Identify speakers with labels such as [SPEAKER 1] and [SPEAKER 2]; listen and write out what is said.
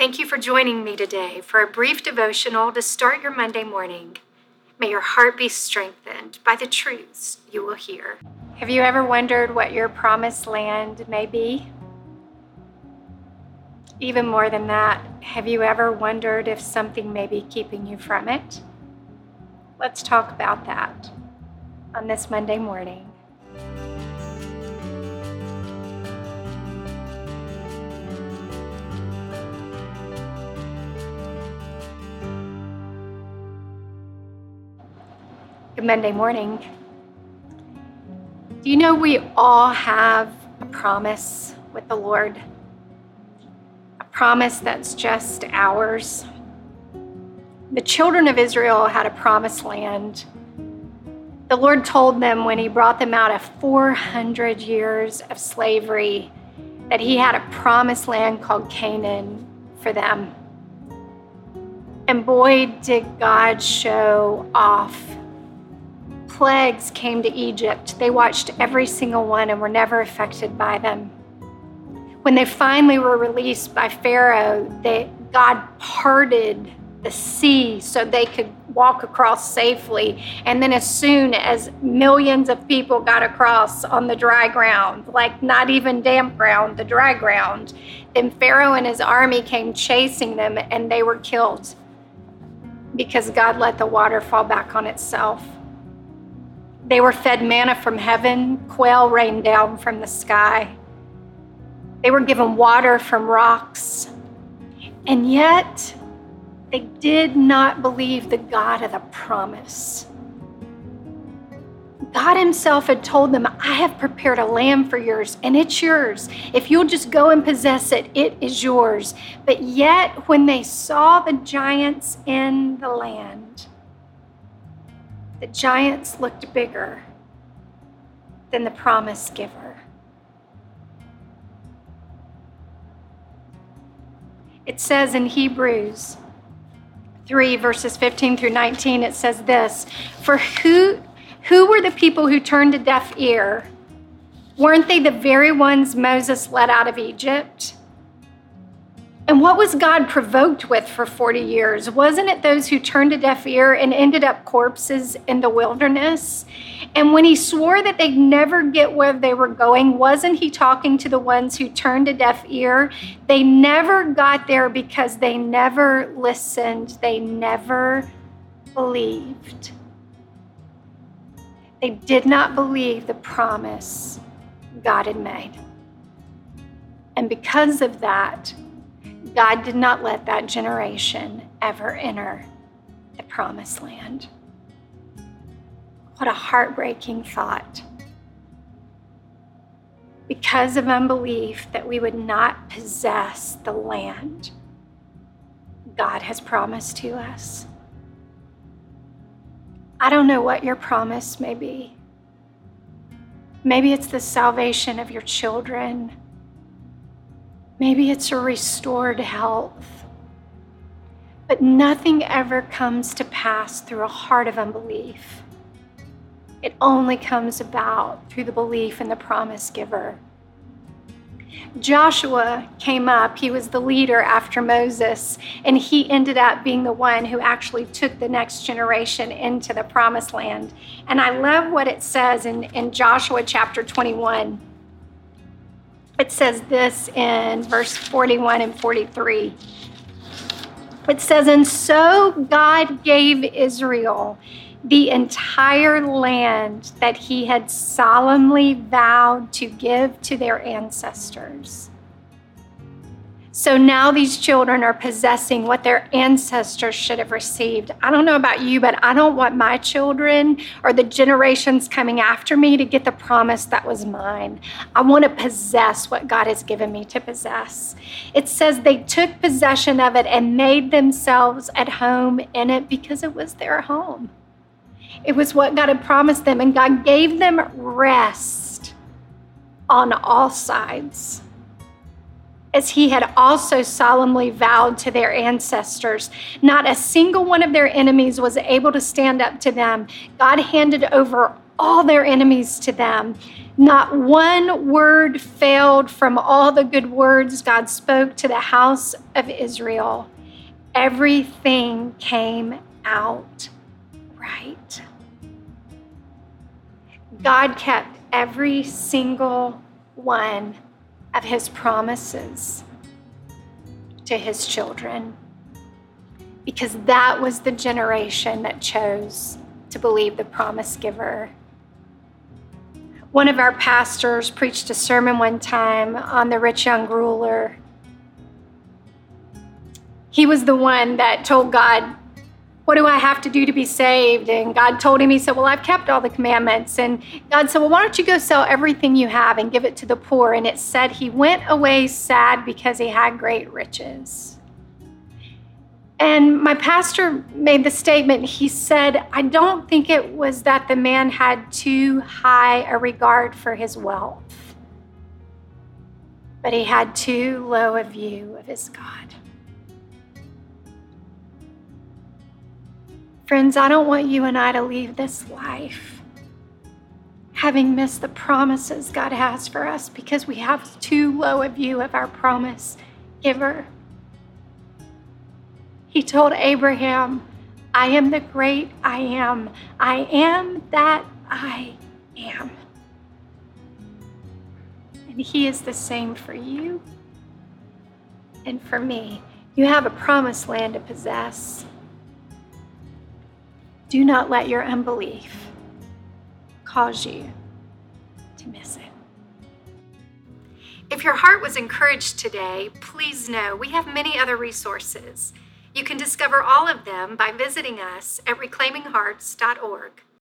[SPEAKER 1] Thank you for joining me today for a brief devotional to start your Monday morning. May your heart be strengthened by the truths you will hear. Have you ever wondered what your promised land may be? Even more than that, have you ever wondered if something may be keeping you from it? Let's talk about that on this Monday morning. Monday morning. Do you know we all have a promise with the Lord? A promise that's just ours. The children of Israel had a promised land. The Lord told them when He brought them out of 400 years of slavery that He had a promised land called Canaan for them. And boy, did God show off plagues came to Egypt, they watched every single one and were never affected by them. When they finally were released by Pharaoh, they, God parted the sea so they could walk across safely. And then, as soon as millions of people got across on the dry ground, like not even damp ground, the dry ground, then Pharaoh and his army came chasing them and they were killed because God let the water fall back on itself. They were fed manna from heaven, quail rained down from the sky. They were given water from rocks. And yet, they did not believe the God of the promise. God Himself had told them, I have prepared a land for yours, and it's yours. If you'll just go and possess it, it is yours. But yet, when they saw the giants in the land, the giants looked bigger than the promise giver. It says in Hebrews 3, verses 15 through 19, it says this For who, who were the people who turned a deaf ear? Weren't they the very ones Moses led out of Egypt? And what was God provoked with for 40 years? Wasn't it those who turned a deaf ear and ended up corpses in the wilderness? And when he swore that they'd never get where they were going, wasn't he talking to the ones who turned a deaf ear? They never got there because they never listened, they never believed. They did not believe the promise God had made. And because of that, God did not let that generation ever enter the promised land. What a heartbreaking thought. Because of unbelief, that we would not possess the land God has promised to us. I don't know what your promise may be. Maybe it's the salvation of your children Maybe it's a restored health. But nothing ever comes to pass through a heart of unbelief. It only comes about through the belief in the promise giver. Joshua came up, he was the leader after Moses, and he ended up being the one who actually took the next generation into the promised land. And I love what it says in, in Joshua chapter 21 it says this in verse 41 and 43. It says, And so God gave Israel the entire land that he had solemnly vowed to give to their ancestors. So now these children are possessing what their ancestors should have received. I don't know about you, but I don't want my children or the generations coming after me to get the promise that was mine. I want to possess what God has given me to possess. It says they took possession of it and made themselves at home in it because it was their home. It was what God had promised them, and God gave them rest on all sides as he had also solemnly vowed to their ancestors. Not a single one of their enemies was able to stand up to them. God handed over all their enemies to them. Not one word failed from all the good words God spoke to the house of Israel. Everything came out right. God kept every single one of his promises to his children because that was the generation that chose to believe the promise giver. One of our pastors preached a sermon one time on the rich young ruler. He was the one that told God, What do I have to do to be saved? And God told him, He said, Well, I've kept all the commandments. And God said, Well, why don't you go sell everything you have and give it to the poor? And it said he went away sad because he had great riches. And my pastor made the statement he said, I don't think it was that the man had too high a regard for his wealth, but he had too low a view of his God. Friends, I don't want you and I to leave this life having missed the promises God has for us because we have too low a view of our promise giver. He told Abraham, I am the great I am. I am that I am. And He is the same for you and for me. You have a promised land to possess. Do not let your unbelief cause you to miss it. If your heart was encouraged today, please know we have many other resources. You can discover all of them by visiting us at reclaiminghearts.org.